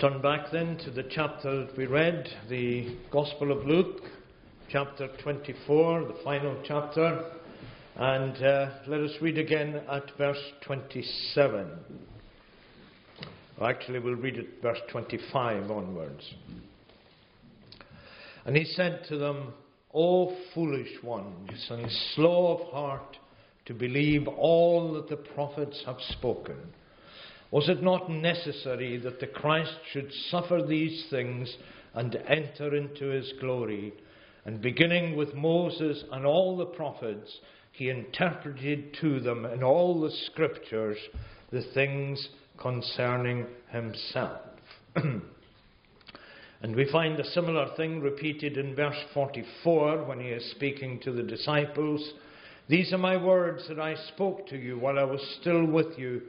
Turn back then to the chapter that we read, the Gospel of Luke, chapter 24, the final chapter, and uh, let us read again at verse 27. Actually, we'll read it verse 25 onwards. And he said to them, O foolish ones, and slow of heart to believe all that the prophets have spoken. Was it not necessary that the Christ should suffer these things and enter into his glory? And beginning with Moses and all the prophets, he interpreted to them in all the scriptures the things concerning himself. and we find a similar thing repeated in verse 44 when he is speaking to the disciples. These are my words that I spoke to you while I was still with you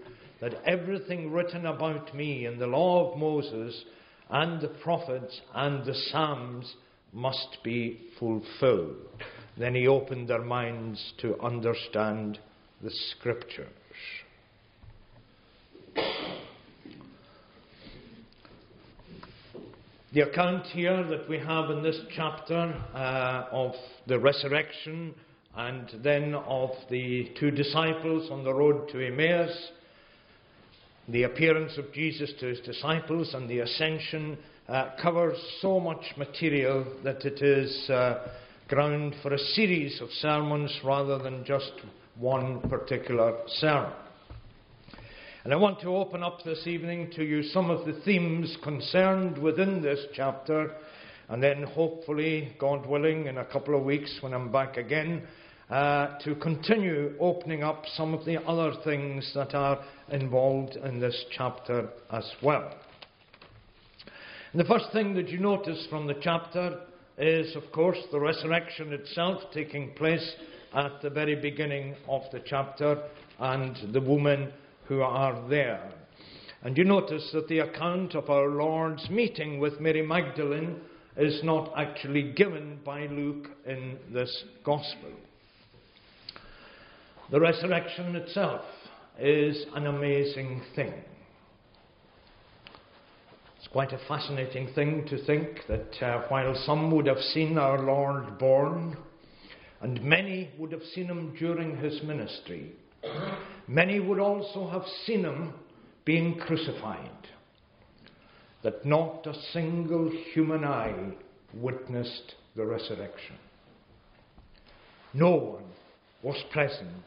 that everything written about me in the law of Moses and the prophets and the Psalms must be fulfilled. Then he opened their minds to understand the scriptures. The account here that we have in this chapter uh, of the resurrection and then of the two disciples on the road to Emmaus the appearance of Jesus to his disciples and the ascension uh, covers so much material that it is uh, ground for a series of sermons rather than just one particular sermon. And I want to open up this evening to you some of the themes concerned within this chapter, and then hopefully, God willing, in a couple of weeks when I'm back again, uh, to continue opening up some of the other things that are involved in this chapter as well. And the first thing that you notice from the chapter is, of course, the resurrection itself taking place at the very beginning of the chapter and the women who are there. And you notice that the account of our Lord's meeting with Mary Magdalene is not actually given by Luke in this Gospel. The resurrection itself is an amazing thing. It's quite a fascinating thing to think that uh, while some would have seen our Lord born, and many would have seen him during his ministry, many would also have seen him being crucified, that not a single human eye witnessed the resurrection. No one was present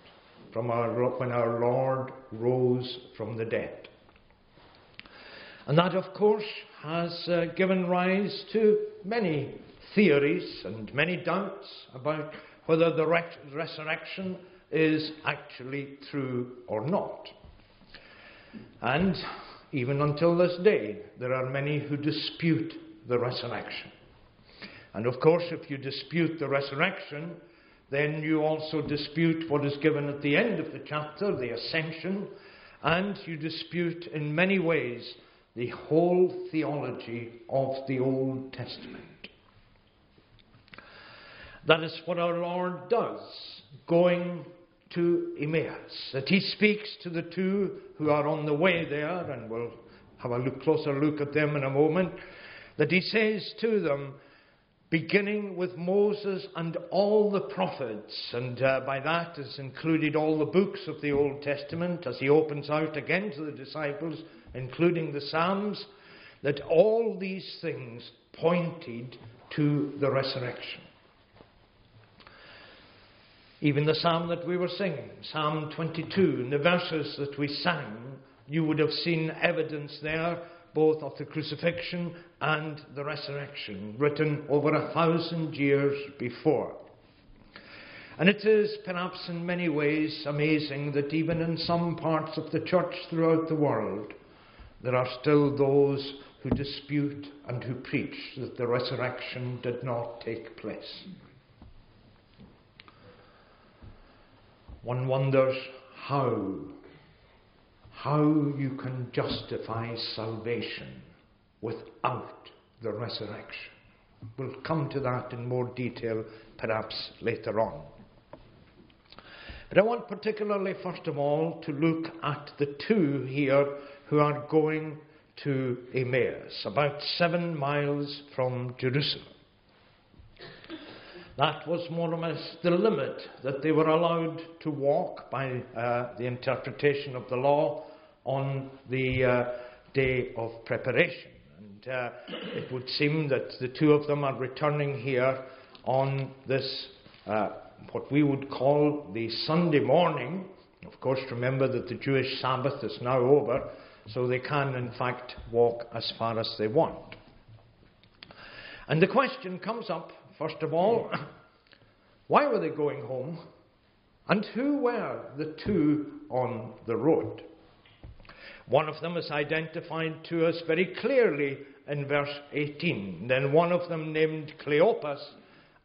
from our, when our Lord rose from the dead. And that, of course, has uh, given rise to many theories and many doubts about whether the re- resurrection is actually true or not. And even until this day, there are many who dispute the resurrection. And of course, if you dispute the resurrection, then you also dispute what is given at the end of the chapter, the ascension, and you dispute in many ways the whole theology of the Old Testament. That is what our Lord does, going to Emmaus. That he speaks to the two who are on the way there, and we'll have a look, closer look at them in a moment. That he says to them, beginning with Moses and all the prophets, and uh, by that is included all the books of the Old Testament, as he opens out again to the disciples, including the Psalms, that all these things pointed to the resurrection. Even the psalm that we were singing, Psalm 22, in the verses that we sang, you would have seen evidence there both of the crucifixion and the resurrection, written over a thousand years before. And it is perhaps in many ways amazing that even in some parts of the church throughout the world, there are still those who dispute and who preach that the resurrection did not take place. One wonders how how you can justify salvation without the resurrection. We'll come to that in more detail perhaps later on. But I want particularly, first of all, to look at the two here who are going to Emmaus, about seven miles from Jerusalem. That was more or less the limit that they were allowed to walk by uh, the interpretation of the law on the uh, day of preparation. And uh, it would seem that the two of them are returning here on this, uh, what we would call the Sunday morning. Of course, remember that the Jewish Sabbath is now over, so they can, in fact, walk as far as they want. And the question comes up First of all, why were they going home? And who were the two on the road? One of them is identified to us very clearly in verse 18. Then one of them, named Cleopas,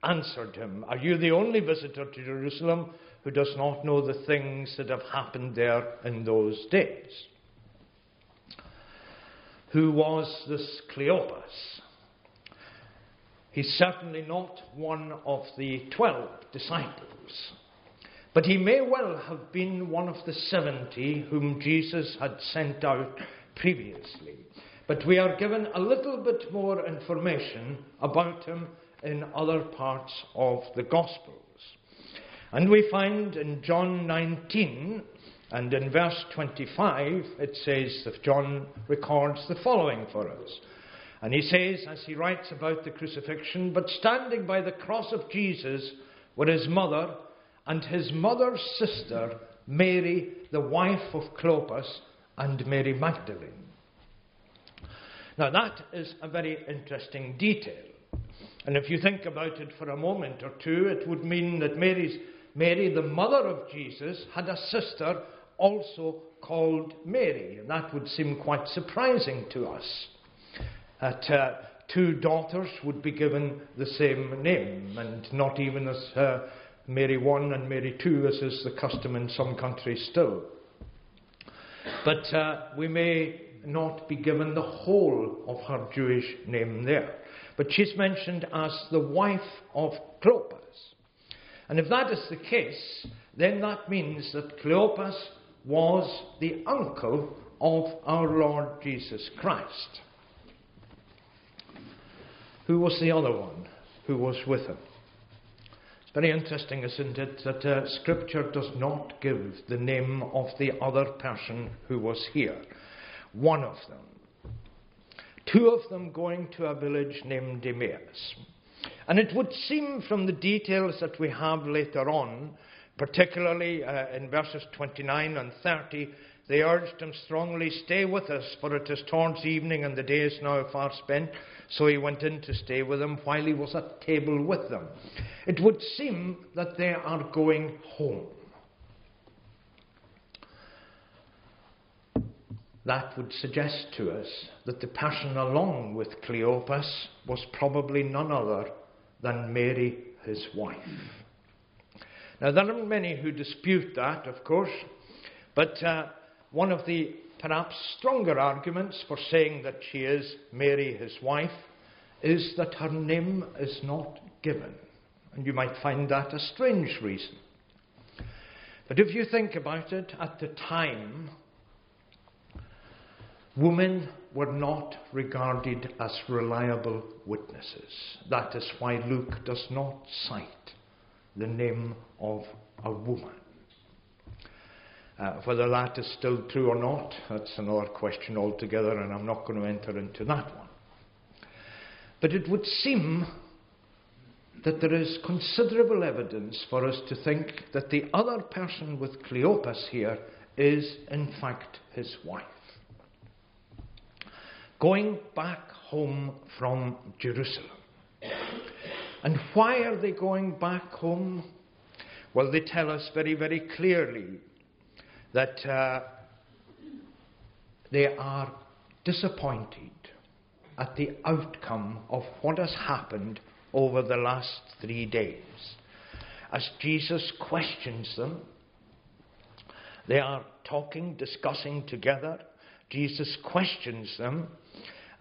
answered him, Are you the only visitor to Jerusalem who does not know the things that have happened there in those days? Who was this Cleopas? He's certainly not one of the twelve disciples. But he may well have been one of the seventy whom Jesus had sent out previously. But we are given a little bit more information about him in other parts of the Gospels. And we find in John 19 and in verse 25, it says that John records the following for us. And he says, as he writes about the crucifixion, but standing by the cross of Jesus were his mother and his mother's sister, Mary, the wife of Clopas, and Mary Magdalene. Now, that is a very interesting detail. And if you think about it for a moment or two, it would mean that Mary's, Mary, the mother of Jesus, had a sister also called Mary. And that would seem quite surprising to us that uh, two daughters would be given the same name, and not even as uh, Mary 1 and Mary 2, as is the custom in some countries still. But uh, we may not be given the whole of her Jewish name there. But she's mentioned as the wife of Cleopas. And if that is the case, then that means that Cleopas was the uncle of our Lord Jesus Christ. Who was the other one who was with him? Very interesting, isn't it, that uh, Scripture does not give the name of the other person who was here. One of them. Two of them going to a village named Emmaus. And it would seem from the details that we have later on, particularly uh, in verses 29 and 30, they urged him strongly, Stay with us, for it is towards evening and the day is now far spent. So he went in to stay with them while he was at table with them. It would seem that they are going home. That would suggest to us that the person along with Cleopas was probably none other than Mary, his wife. Now, there are many who dispute that, of course, but uh, one of the perhaps stronger arguments for saying that she is Mary, his wife, is that her name is not given. And you might find that a strange reason. But if you think about it, at the time, women were not regarded as reliable witnesses. That is why Luke does not cite the name of a woman. Uh, whether that is still true or not, that's another question altogether, and I'm not going to enter into that one. But it would seem that there is considerable evidence for us to think that the other person with Cleopas here is, in fact, his wife. Going back home from Jerusalem. And why are they going back home? Well, they tell us very, very clearly that uh, they are disappointed at the outcome of what has happened over the last three days. As Jesus questions them, they are talking, discussing together. Jesus questions them,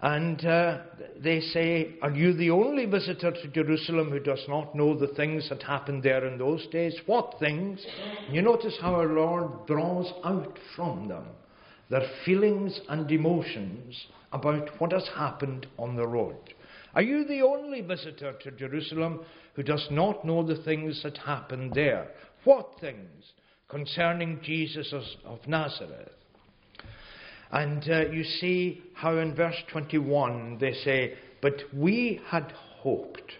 and uh, they say, Are you the only visitor to Jerusalem who does not know the things that happened there in those days? What things? You notice how our Lord draws out from them their feelings and emotions about what has happened on the road. Are you the only visitor to Jerusalem who does not know the things that happened there? What things? Concerning Jesus of Nazareth. And uh, you see how in verse 21 they say, But we had hoped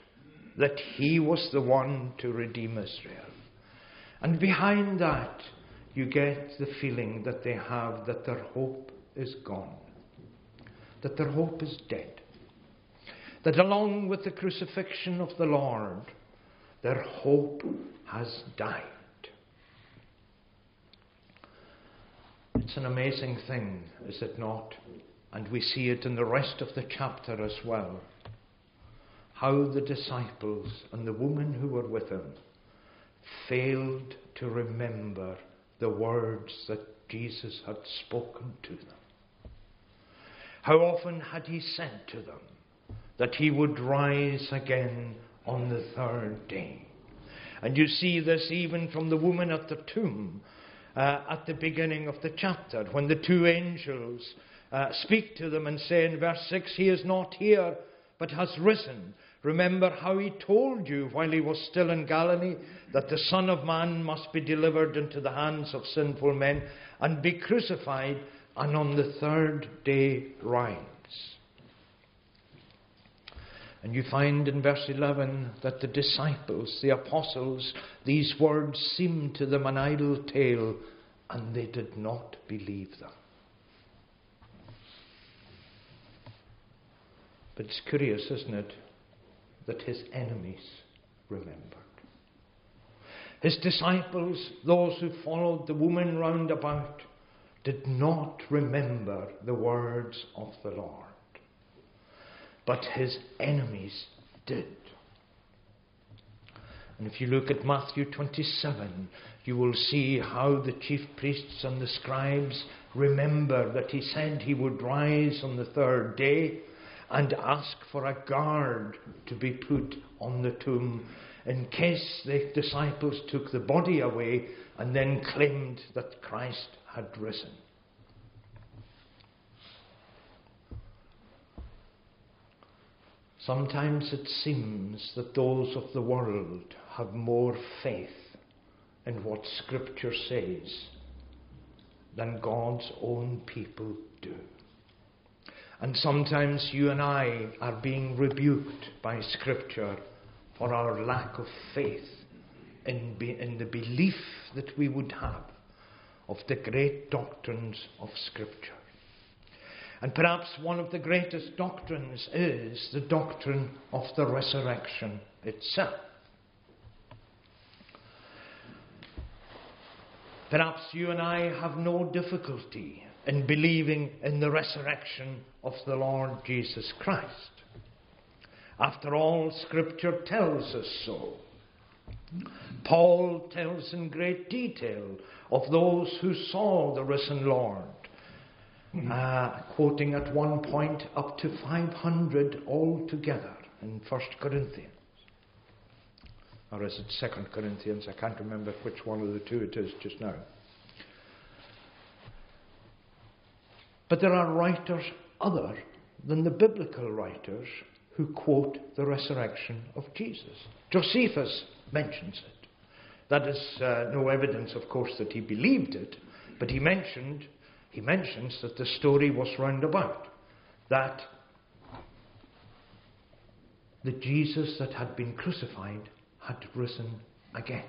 that he was the one to redeem Israel. And behind that, you get the feeling that they have that their hope is gone, that their hope is dead. That along with the crucifixion of the Lord, their hope has died. It's an amazing thing, is it not? And we see it in the rest of the chapter as well. How the disciples and the woman who were with him failed to remember the words that Jesus had spoken to them. How often had he said to them that he would rise again on the third day? And you see this even from the woman at the tomb uh, at the beginning of the chapter, when the two angels uh, speak to them and say in verse 6, He is not here, but has risen. Remember how he told you while he was still in Galilee that the Son of Man must be delivered into the hands of sinful men and be crucified and on the third day rise. And you find in verse 11 that the disciples, the apostles, these words seemed to them an idle tale, and they did not believe them. But it's curious, isn't it, that his enemies remembered. His disciples, those who followed the woman round about, did not remember the words of the Lord. But his enemies did. And if you look at Matthew 27, you will see how the chief priests and the scribes remember that he said he would rise on the third day and ask for a guard to be put on the tomb in case the disciples took the body away and then claimed that Christ had risen. Sometimes it seems that those of the world have more faith in what Scripture says than God's own people do. And sometimes you and I are being rebuked by Scripture for our lack of faith in, be, in the belief that we would have of the great doctrines of Scripture. And perhaps one of the greatest doctrines is the doctrine of the resurrection itself. Perhaps you and I have no difficulty in believing in the resurrection of the Lord Jesus Christ. After all, Scripture tells us so. Paul tells in great detail of those who saw the risen Lord. Uh, quoting at one point up to 500 altogether in 1 Corinthians. Or is it 2 Corinthians? I can't remember which one of the two it is just now. But there are writers other than the biblical writers who quote the resurrection of Jesus. Josephus mentions it. That is uh, no evidence, of course, that he believed it, but he mentioned he mentions that the story was roundabout. That the Jesus that had been crucified had risen again.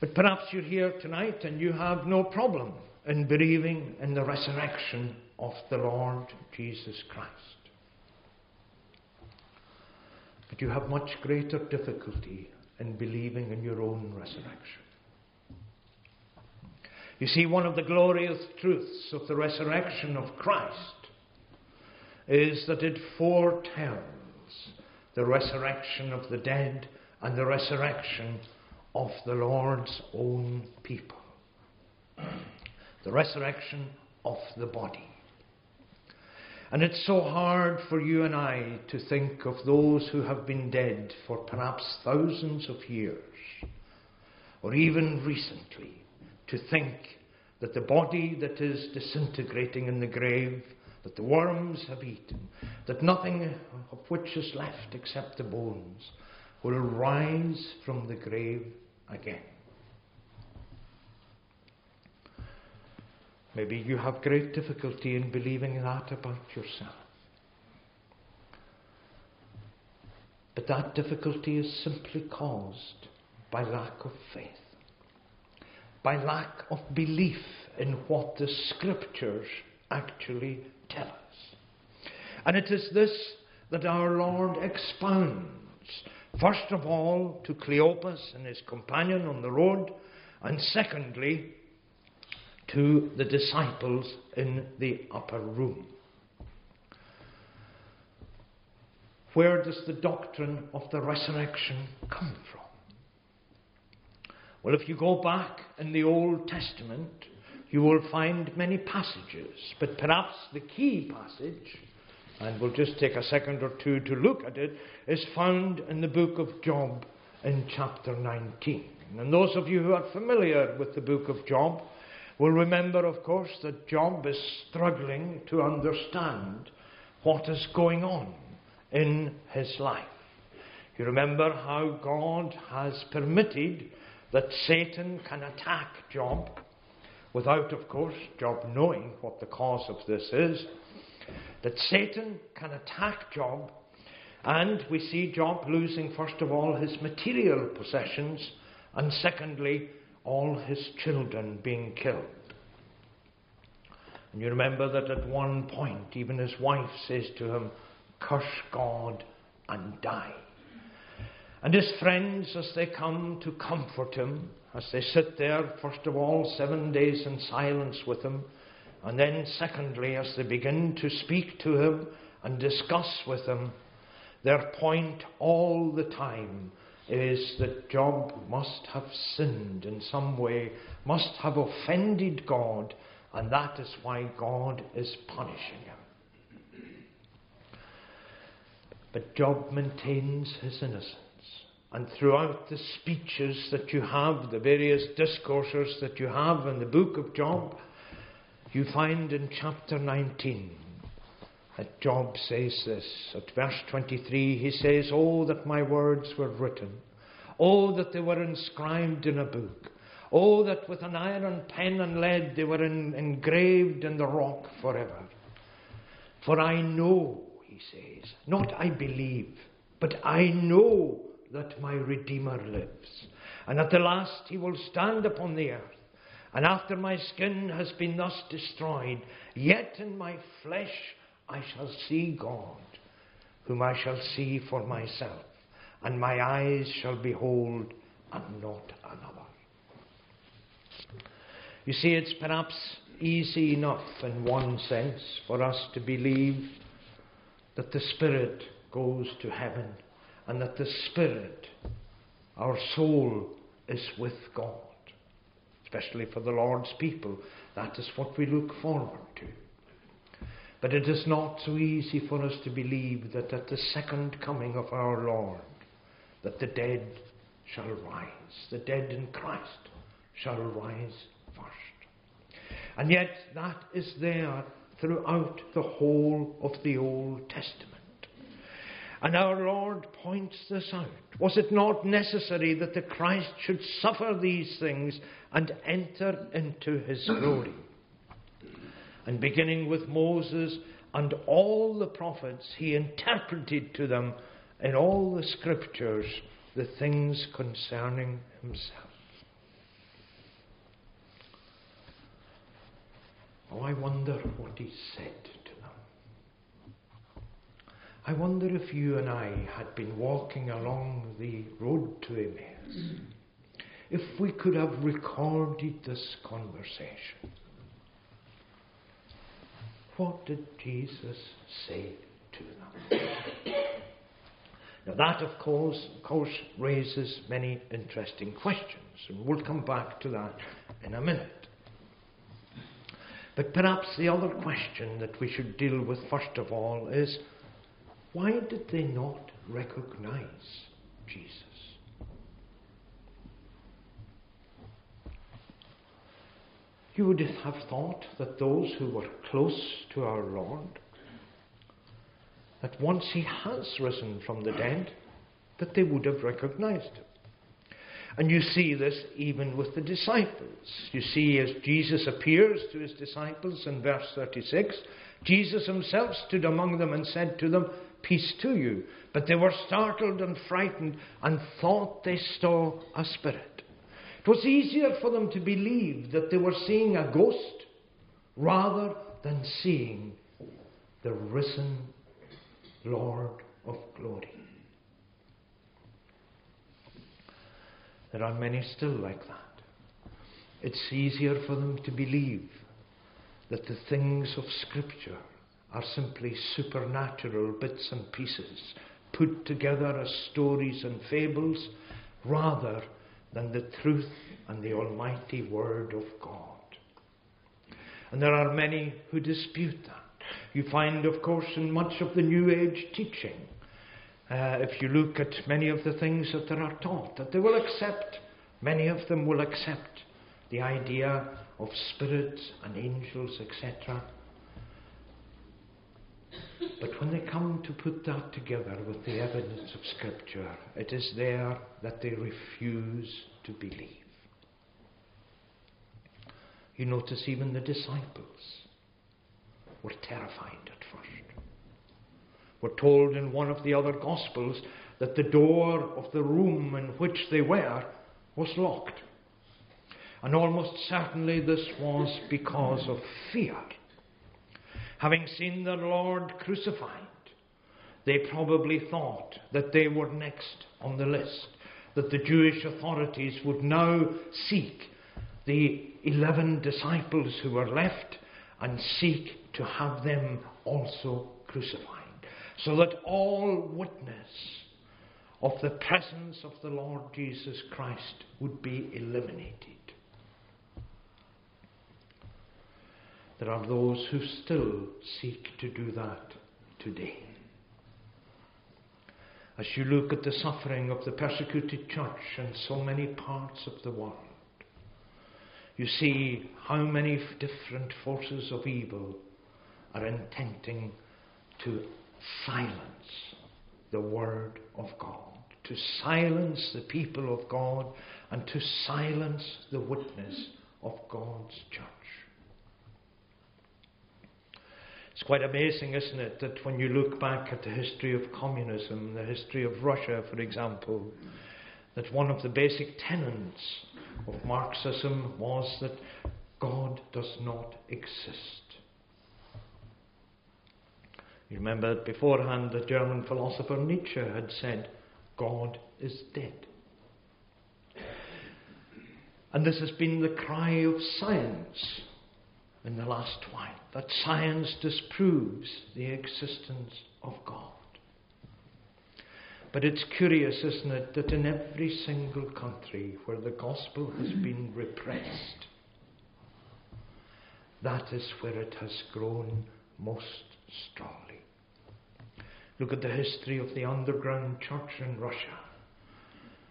But perhaps you're here tonight and you have no problem in believing in the resurrection of the Lord Jesus Christ. But you have much greater difficulty in believing in your own resurrection. You see, one of the glorious truths of the resurrection of Christ is that it foretells the resurrection of the dead and the resurrection of the Lord's own people. The resurrection of the body. And it's so hard for you and I to think of those who have been dead for perhaps thousands of years, or even recently, to think that the body that is disintegrating in the grave, that the worms have eaten, that nothing of which is left except the bones, will rise from the grave again. Maybe you have great difficulty in believing that about yourself. But that difficulty is simply caused by lack of faith, by lack of belief in what the Scriptures actually tell us. And it is this that our Lord expounds, first of all to Cleopas and his companion on the road, and secondly to the disciples in the upper room. Where does the doctrine of the resurrection come from? Well, if you go back in the Old Testament, you will find many passages, but perhaps the key passage, and we'll just take a second or two to look at it, is found in the book of Job in chapter 19. And those of you who are familiar with the book of Job will remember, of course, that Job is struggling to understand what is going on in his life. You remember how God has permitted that Satan can attack Job without, of course, Job knowing what the cause of this is. That Satan can attack Job, and we see Job losing, first of all, his material possessions, and secondly, all his children being killed. And you remember that at one point, even his wife says to him, curse God and die. And his friends, as they come to comfort him, as they sit there, first of all, seven days in silence with him, and then, secondly, as they begin to speak to him and discuss with him, their point all the time is that Job must have sinned in some way, must have offended God, and that is why God is punishing him. But Job maintains his innocence. And throughout the speeches that you have, the various discourses that you have in the book of Job, you find in chapter 19 that Job says this. At verse 23, he says, Oh, that my words were written. Oh, that they were inscribed in a book. Oh, that with an iron pen and lead they were in, engraved in the rock forever. For I know he says. Not I believe, but I know that my Redeemer lives. And at the last he will stand upon the earth. And after my skin has been thus destroyed, yet in my flesh I shall see God, whom I shall see for myself, and my eyes shall behold, and not another. You see, it's perhaps easy enough in one sense for us to believe that the Spirit goes to heaven and that the Spirit, our soul, is with God. Especially for the Lord's people, that is what we look forward to. But it is not so easy for us to believe that at the second coming of our Lord, that the dead shall rise, the dead in Christ shall rise first. And yet that is there throughout the whole of the Old Testament. And our Lord points this out. Was it not necessary that the Christ should suffer these things and enter into his glory? And beginning with Moses and all the prophets, he interpreted to them in all the scriptures the things concerning himself. Oh, I wonder what he said. I wonder if you and I had been walking along the road to Emmaus, mm. if we could have recorded this conversation. What did Jesus say to them? Now that, of course, of course, raises many interesting questions, and we'll come back to that in a minute. But perhaps the other question that we should deal with first of all is why did they not recognize Jesus? you would have thought that those who were close to our Lord, that once he has risen from the dead, that they would have recognized him. And you see this even with the disciples. You see, as Jesus appears to his disciples in verse 36, Jesus himself stood among them and said to them, Peace to you. But they were startled and frightened and thought they saw a spirit. It was easier for them to believe that they were seeing a ghost rather than seeing the risen Lord of glory. There are many still like that. It's easier for them to believe that the things of Scripture are simply supernatural bits and pieces put together as stories and fables rather than the truth and the almighty Word of God. And there are many who dispute that. You find, of course, in much of the New Age teaching uh, if you look at many of the things that are taught, that they will accept, many of them will accept the idea of spirits and angels, etc. But when they come to put that together with the evidence of Scripture, it is there that they refuse to believe. You notice even the disciples were terrified at first. We're told in one of the other Gospels that the door of the room in which they were was locked. And almost certainly this was because of fear. Having seen the Lord crucified, they probably thought that they were next on the list, that the Jewish authorities would now seek the eleven disciples who were left and seek to have them also crucified so that all witness of the presence of the Lord Jesus Christ would be eliminated. There are those who still seek to do that today. As you look at the suffering of the persecuted church in so many parts of the world, you see how many different forces of evil are intending to silence the Word of God, to silence the people of God, and to silence the witness of God's church. It's quite amazing, isn't it, that when you look back at the history of communism, the history of Russia, for example, that one of the basic tenets of Marxism was that God does not exist. You remember beforehand the German philosopher Nietzsche had said, God is dead. And this has been the cry of science in the last while, that science disproves the existence of God. But it's curious, isn't it, that in every single country where the gospel has been repressed, that is where it has grown most strongly. Look at the history of the underground church in Russia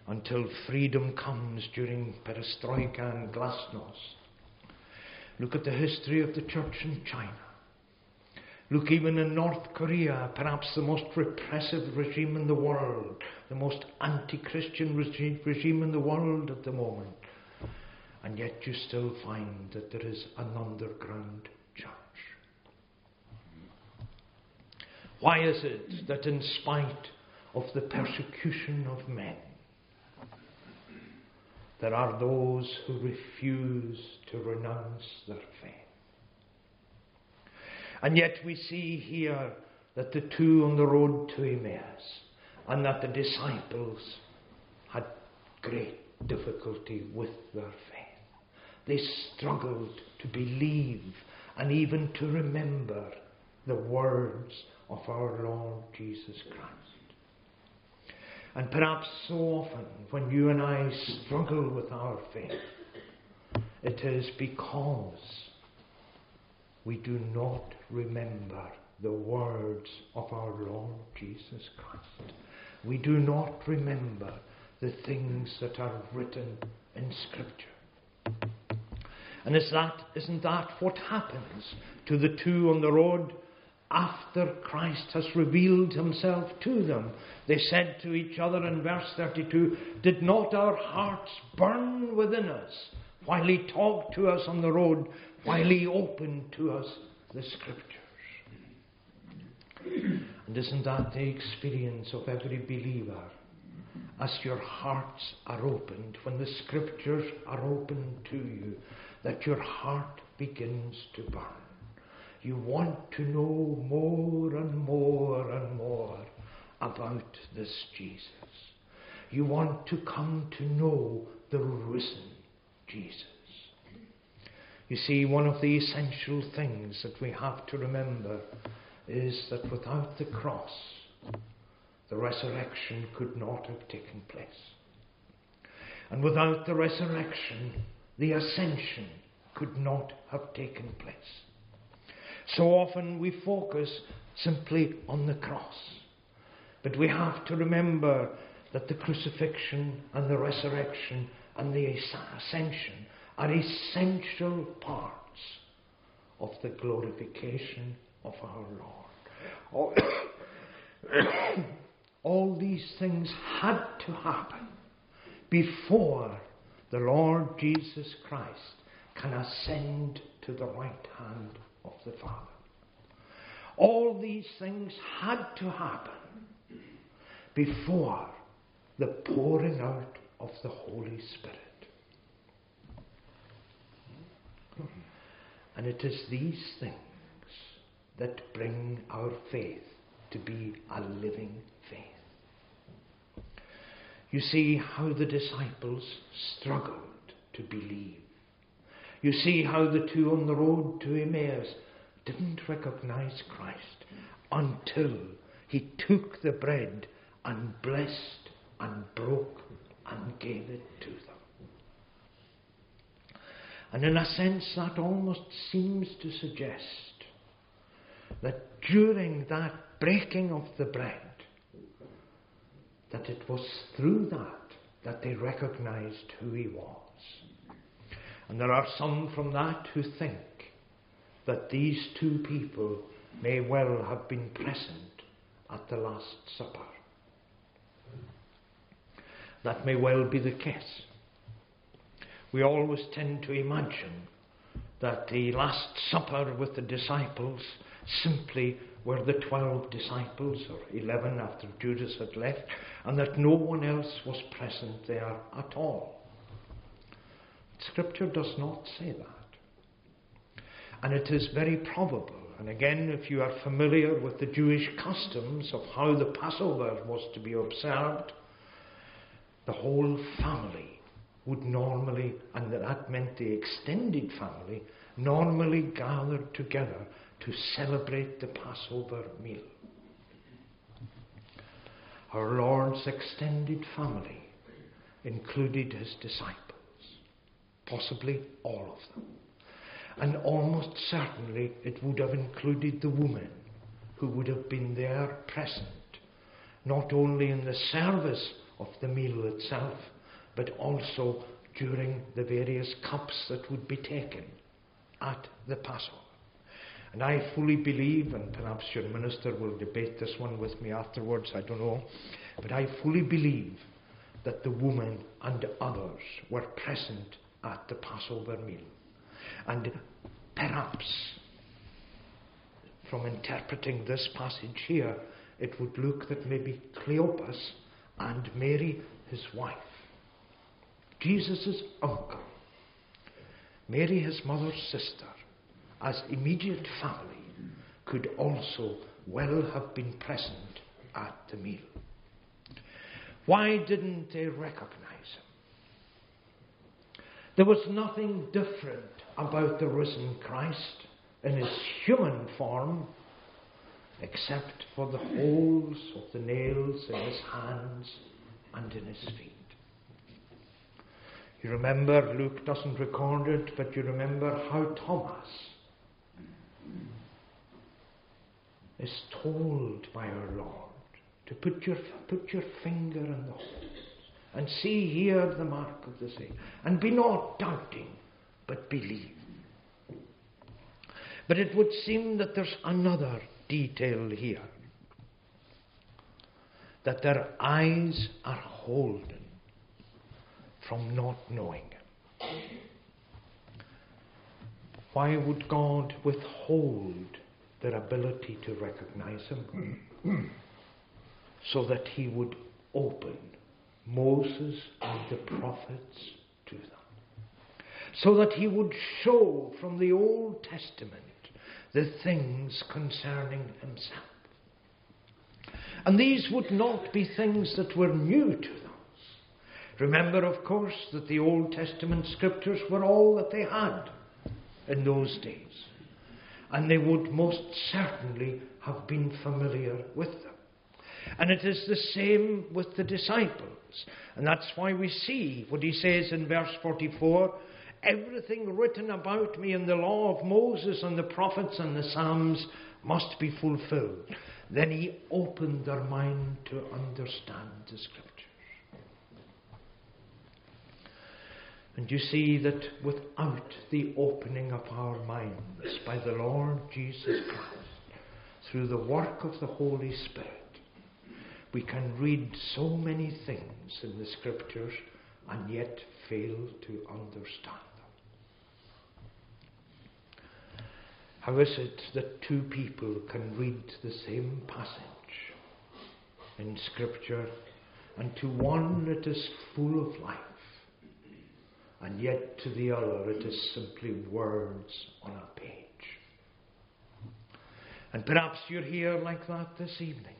until freedom comes during perestroika and glasnost. Look at the history of the church in China. Look even in North Korea, perhaps the most repressive regime in the world, the most anti Christian regime in the world at the moment. And yet you still find that there is an underground church. Why is it that, in spite of the persecution of men, there are those who refuse to renounce their faith? And yet we see here that the two on the road to Emmaus and that the disciples had great difficulty with their faith. They struggled to believe and even to remember the words of our Lord Jesus Christ. And perhaps so often when you and I struggle with our faith, it is because we do not remember the words of our Lord Jesus Christ. We do not remember the things that are written in Scripture. And is that, isn't that what happens to the two on the road after Christ has revealed himself to them? They said to each other in verse 32 Did not our hearts burn within us while he talked to us on the road, while he opened to us the scriptures? And isn't that the experience of every believer? As your hearts are opened, when the scriptures are opened to you, that your heart begins to burn. You want to know more and more and more about this Jesus. You want to come to know the risen Jesus. You see, one of the essential things that we have to remember is that without the cross, the resurrection could not have taken place. And without the resurrection, the ascension could not have taken place. So often we focus simply on the cross. But we have to remember that the crucifixion and the resurrection and the ascension are essential parts of the glorification of our Lord. All, these things had to happen before the Lord Jesus Christ can ascend to the right hand of the Father. All these things had to happen before the pouring out of the Holy Spirit. And it is these things that bring our faith to be a living faith. You see how the disciples struggled to believe. You see how the two on the road to Emmaus didn't recognize Christ until he took the bread and blessed and broke and gave it to them. And in a sense, that almost seems to suggest that during that breaking of the bread, that it was through that that they recognized who he was. And there are some from that who think that these two people may well have been present at the Last Supper. That may well be the case. We always tend to imagine that the Last Supper with the disciples simply were the twelve disciples, or eleven after Judas had left, and that no one else was present there at all. Scripture does not say that. And it is very probable, and again, if you are familiar with the Jewish customs of how the Passover was to be observed, the whole family would normally, and that meant the extended family, normally gathered together to celebrate the Passover meal. Our Lord's extended family included his disciples, possibly all of them. And almost certainly it would have included the woman who would have been there present, not only in the service of the meal itself, but also during the various cups that would be taken at the Passover. And I fully believe, and perhaps your minister will debate this one with me afterwards, I don't know, but I fully believe that the woman and others were present at the Passover meal. And perhaps, from interpreting this passage here, it would look that maybe Cleopas and Mary, his wife, Jesus' uncle, Mary, his mother's sister, as immediate family could also well have been present at the meal. Why didn't they recognize? There was nothing different about the risen Christ in his human form except for the holes of the nails in his hands and in his feet. You remember, Luke doesn't record it, but you remember how Thomas is told by our Lord to put your, put your finger in the holes and see here the mark of the sea. And be not doubting, but believe. But it would seem that there's another detail here that their eyes are holden from not knowing Why would God withhold their ability to recognize Him? so that He would open Moses and the prophets to them. So that He would show from the Old Testament the things concerning Himself. And these would not be things that were new to them. Remember, of course, that the Old Testament scriptures were all that they had in those days. And they would most certainly have been familiar with them. And it is the same with the disciples. And that's why we see what he says in verse 44 everything written about me in the law of Moses and the prophets and the Psalms must be fulfilled. Then he opened their mind to understand the scriptures. And you see that without the opening of our minds by the Lord Jesus Christ, through the work of the Holy Spirit, we can read so many things in the Scriptures and yet fail to understand them. How is it that two people can read the same passage in Scripture and to one it is full of life and yet to the other it is simply words on a page? And perhaps you're here like that this evening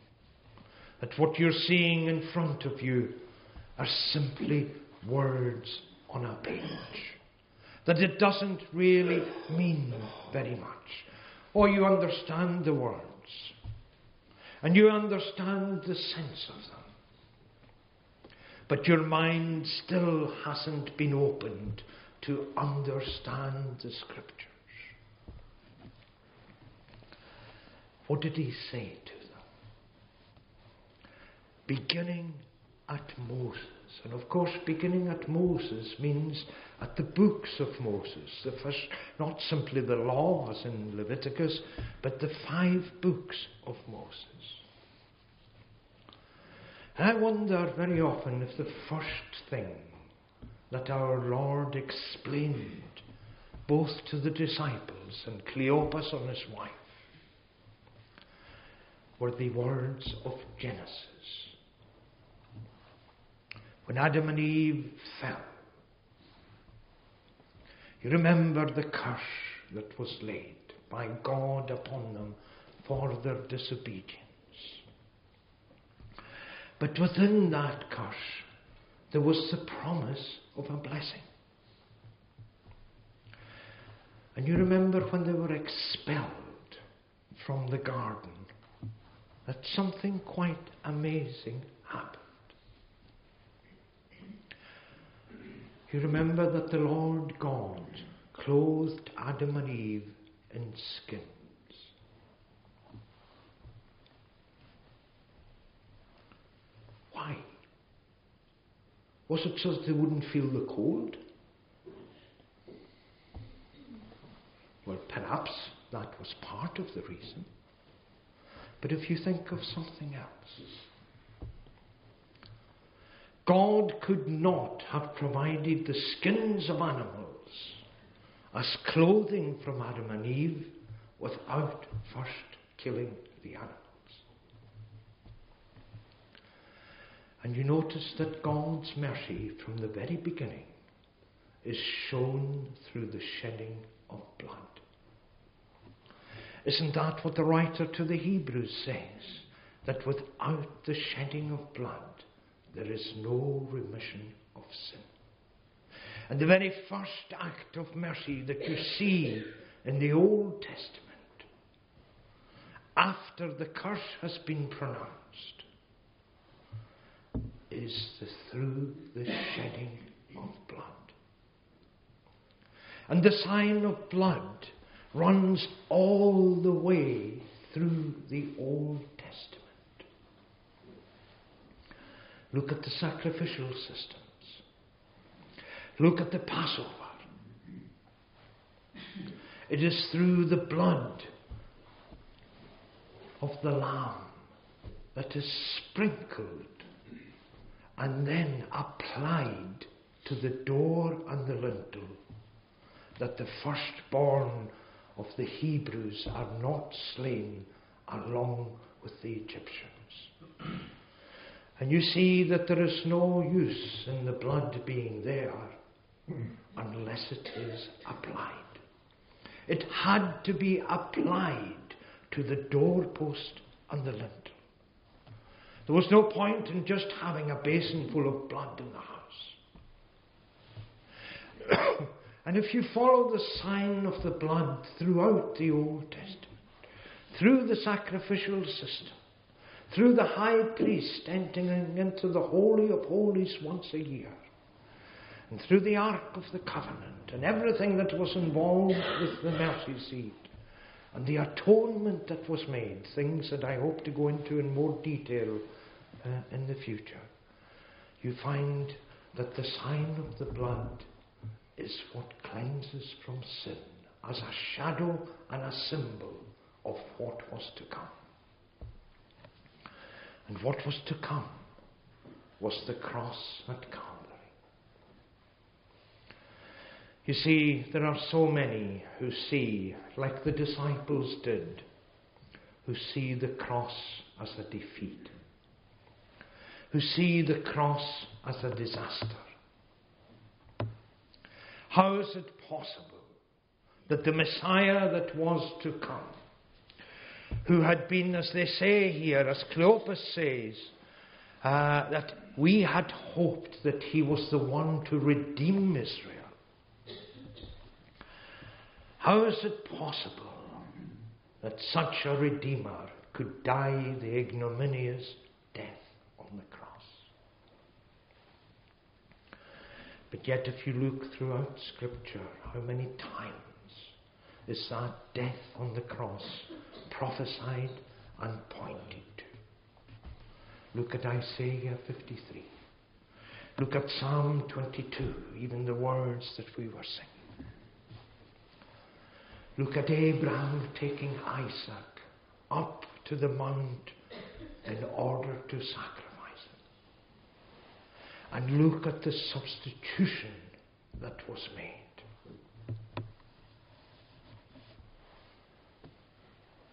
that what you're seeing in front of you are simply words on a page. That it doesn't really mean very much. Or you understand the words. And you understand the sense of them. But your mind still hasn't been opened to understand the Scriptures. What did he say to beginning at Moses. And of course, beginning at Moses means at the books of Moses. The first, not simply the law, as in Leviticus, but the five books of Moses. I wonder very often if the first thing that our Lord explained both to the disciples and Cleopas and his wife were the words of Genesis when Adam and Eve fell. You remember the curse that was laid by God upon them for their disobedience. But within that curse, there was the promise of a blessing. And you remember when they were expelled from the garden, that something quite amazing happened. You remember that the Lord God clothed Adam and Eve in skins. Why? Was it so that they wouldn't feel the cold? Well, perhaps that was part of the reason. But if you think of something else, God could not have provided the skins of animals as clothing from Adam and Eve without first killing the animals. And you notice that God's mercy from the very beginning is shown through the shedding of blood. Isn't that what the writer to the Hebrews says? That without the shedding of blood, there is no remission of sin. And the very first act of mercy that you see in the Old Testament, after the curse has been pronounced, is the, through the shedding of blood. And the sign of blood runs all the way through the Old Testament. Look at the sacrificial systems. Look at the Passover. It is through the blood of the Lamb that is sprinkled and then applied to the door and the lintel that the firstborn of the Hebrews are not slain along with the Egyptians. And you see that there is no use in the blood being there unless it is applied. It had to be applied to the doorpost and the lintel. There was no point in just having a basin full of blood in the house. and if you follow the sign of the blood throughout the Old Testament, through the sacrificial system, through the high priest entering into the Holy of Holies once a year, and through the Ark of the Covenant, and everything that was involved with the mercy seat, and the atonement that was made, things that I hope to go into in more detail uh, in the future, you find that the sign of the blood is what cleanses from sin as a shadow and a symbol of what was to come. And what was to come was the cross at Calvary. You see, there are so many who see, like the disciples did, who see the cross as a defeat, who see the cross as a disaster. How is it possible that the Messiah that was to come who had been, as they say here, as Cleopas says, uh, that we had hoped that he was the one to redeem Israel. How is it possible that such a Redeemer could die the ignominious death on the cross? But yet, if you look throughout Scripture, how many times is that death on the cross prophesied and pointed to. Look at Isaiah 53. Look at Psalm 22, even the words that we were singing. Look at Abraham taking Isaac up to the mount in order to sacrifice him. And look at the substitution that was made.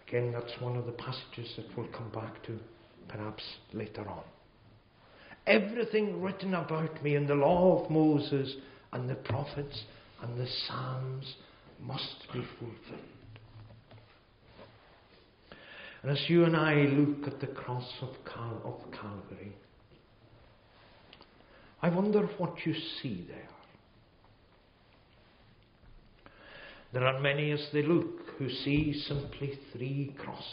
Again, that's one of the passages that we'll come back to perhaps later on. Everything written about me in the law of Moses and the prophets and the Psalms must be fulfilled. And as you and I look at the cross of, Cal- of Calvary, I wonder what you see there. There are many as they look who see simply three crosses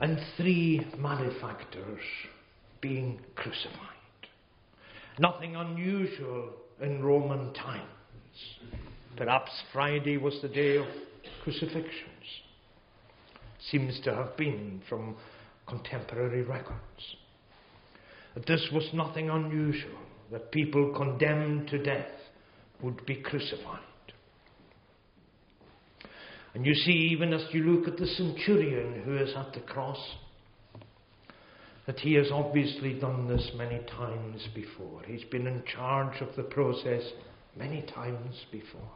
and three malefactors being crucified. Nothing unusual in Roman times. Perhaps Friday was the day of crucifixions. Seems to have been from contemporary records. That this was nothing unusual, that people condemned to death would be crucified. And you see, even as you look at the centurion who is at the cross, that he has obviously done this many times before. He's been in charge of the process many times before.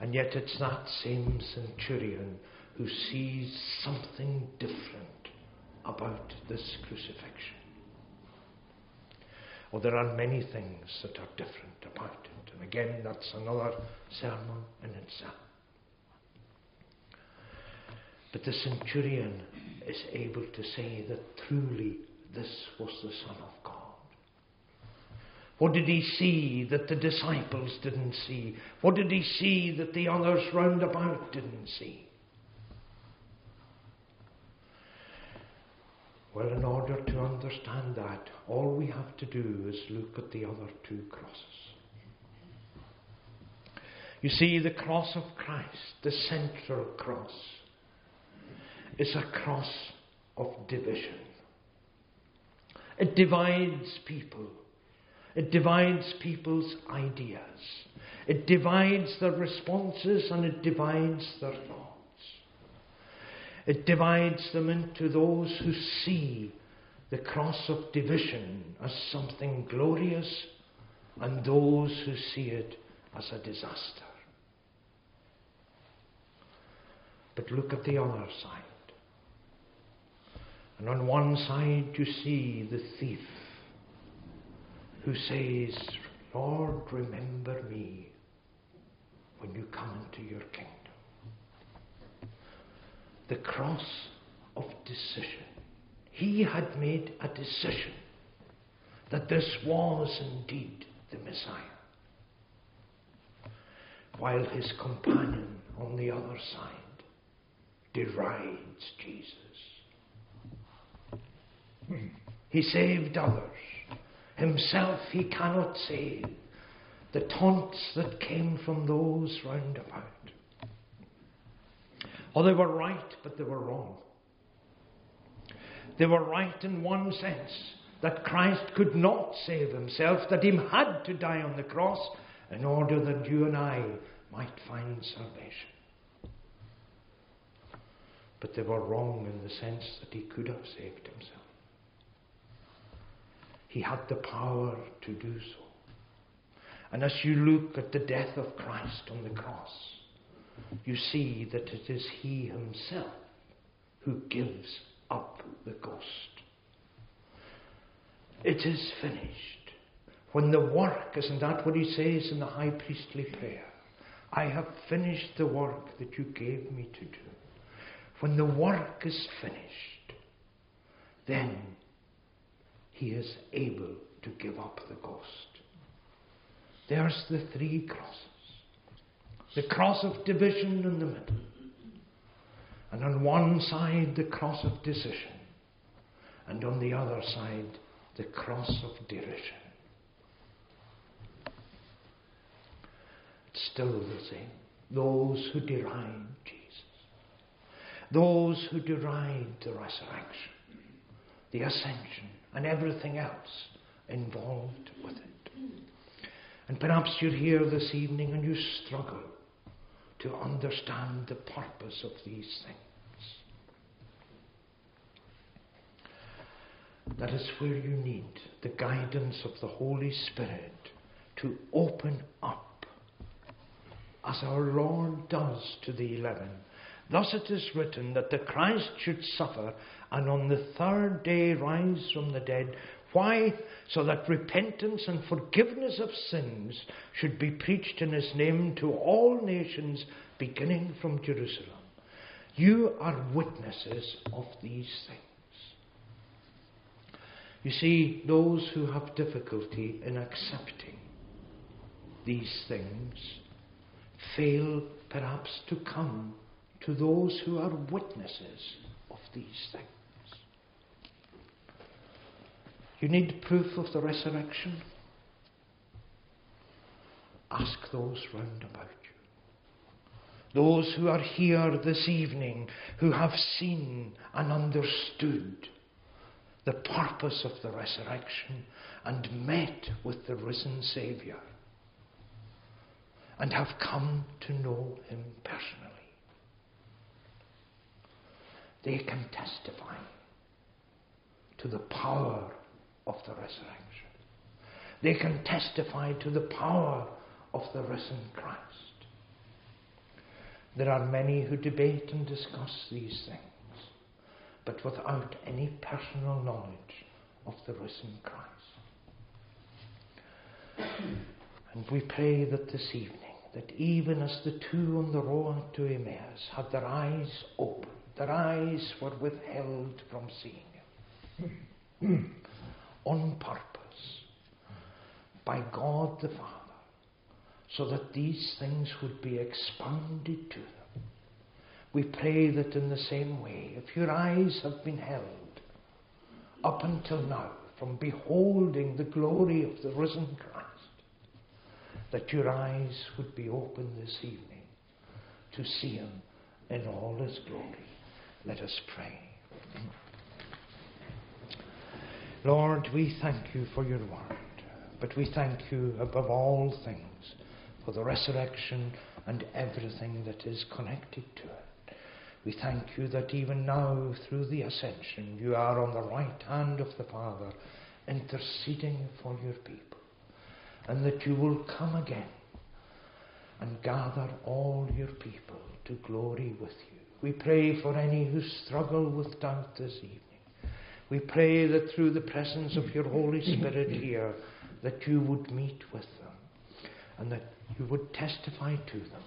And yet it's that same centurion who sees something different about this crucifixion. Well, there are many things that are different about it. And again, that's another sermon in itself. But the centurion is able to say that truly this was the Son of God. What did he see that the disciples didn't see? What did he see that the others round about didn't see? Well, in order to understand that, all we have to do is look at the other two crosses. You see, the cross of Christ, the central cross, is a cross of division. It divides people. It divides people's ideas. It divides their responses and it divides their thoughts. It divides them into those who see the cross of division as something glorious and those who see it as a disaster. But look at the other side. And on one side you see the thief who says, Lord, remember me when you come into your kingdom. The cross of decision. He had made a decision that this was indeed the Messiah. While his companion on the other side derides Jesus. He saved others. Himself he cannot save. The taunts that came from those round about. Oh, they were right, but they were wrong. They were right in one sense that Christ could not save himself, that he had to die on the cross in order that you and I might find salvation. But they were wrong in the sense that he could have saved himself. He had the power to do so. And as you look at the death of Christ on the cross, you see that it is He Himself who gives up the ghost. It is finished. When the work, isn't that what He says in the high priestly prayer? I have finished the work that you gave me to do. When the work is finished, then he is able to give up the ghost. There's the three crosses the cross of division in the middle, and on one side, the cross of decision, and on the other side, the cross of derision. It's still the same. Those who deride Jesus, those who deride the resurrection, the ascension, and everything else involved with it. And perhaps you're here this evening and you struggle to understand the purpose of these things. That is where you need the guidance of the Holy Spirit to open up, as our Lord does to the eleven. Thus it is written that the Christ should suffer and on the third day rise from the dead. Why? So that repentance and forgiveness of sins should be preached in his name to all nations, beginning from Jerusalem. You are witnesses of these things. You see, those who have difficulty in accepting these things fail perhaps to come to those who are witnesses of these things. You need proof of the resurrection? Ask those round about you. Those who are here this evening who have seen and understood the purpose of the resurrection and met with the risen Saviour and have come to know Him personally. They can testify to the power of the resurrection. They can testify to the power of the risen Christ. There are many who debate and discuss these things, but without any personal knowledge of the risen Christ. And we pray that this evening, that even as the two on the road to Emmaus had their eyes opened, their eyes were withheld from seeing Him on purpose by God the Father so that these things would be expounded to them. We pray that in the same way, if your eyes have been held up until now from beholding the glory of the risen Christ, that your eyes would be open this evening to see him in all his glory. Let us pray. Lord, we thank you for your word. But we thank you above all things for the resurrection and everything that is connected to it. We thank you that even now, through the ascension, you are on the right hand of the Father, interceding for your people, and that you will come again and gather all your people to glory with you. We pray for any who struggle with doubt this evening. We pray that through the presence of your Holy Spirit here, that you would meet with them and that you would testify to them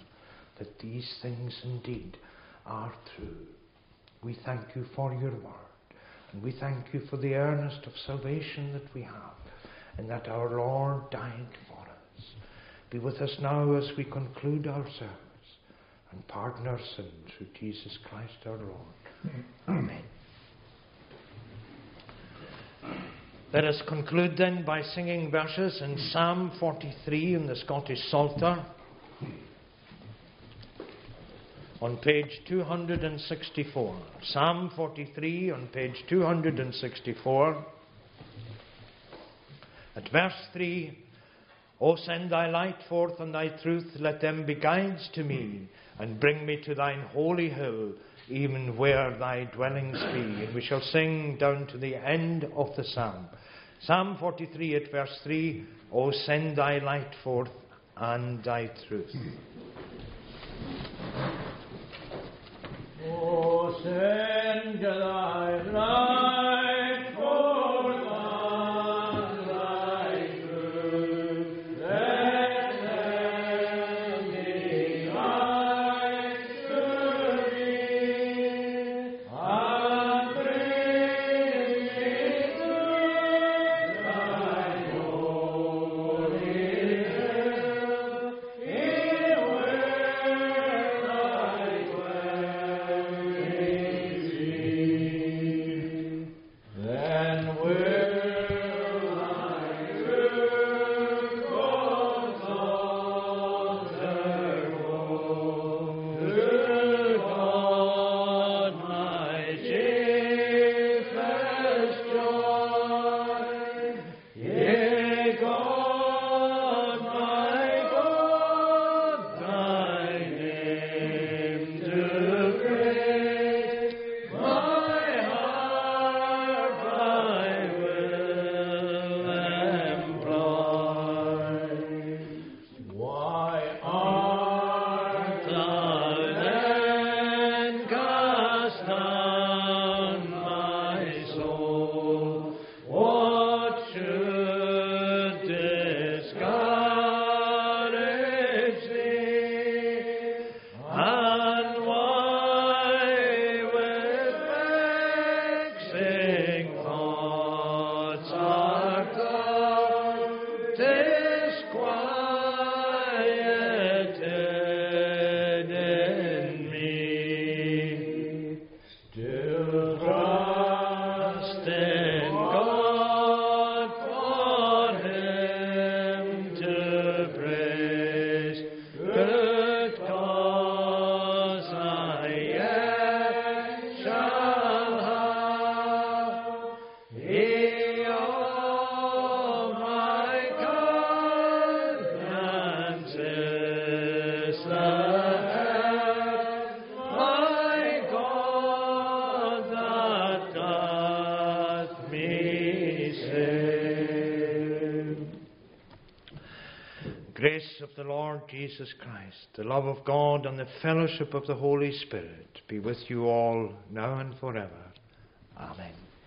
that these things indeed are true. We thank you for your word and we thank you for the earnest of salvation that we have and that our Lord died for us. Be with us now as we conclude our service and pardon our sins through Jesus Christ our Lord. Amen. Let us conclude then by singing verses in Psalm 43 in the Scottish Psalter on page 264. Psalm 43 on page 264. At verse 3 O send thy light forth and thy truth, let them be guides to me, and bring me to thine holy hill, even where thy dwellings be. And we shall sing down to the end of the psalm. Psalm 43 at verse 3 O send thy light forth and thy truth. O send thy light Jesus Christ, the love of God, and the fellowship of the Holy Spirit be with you all now and forever.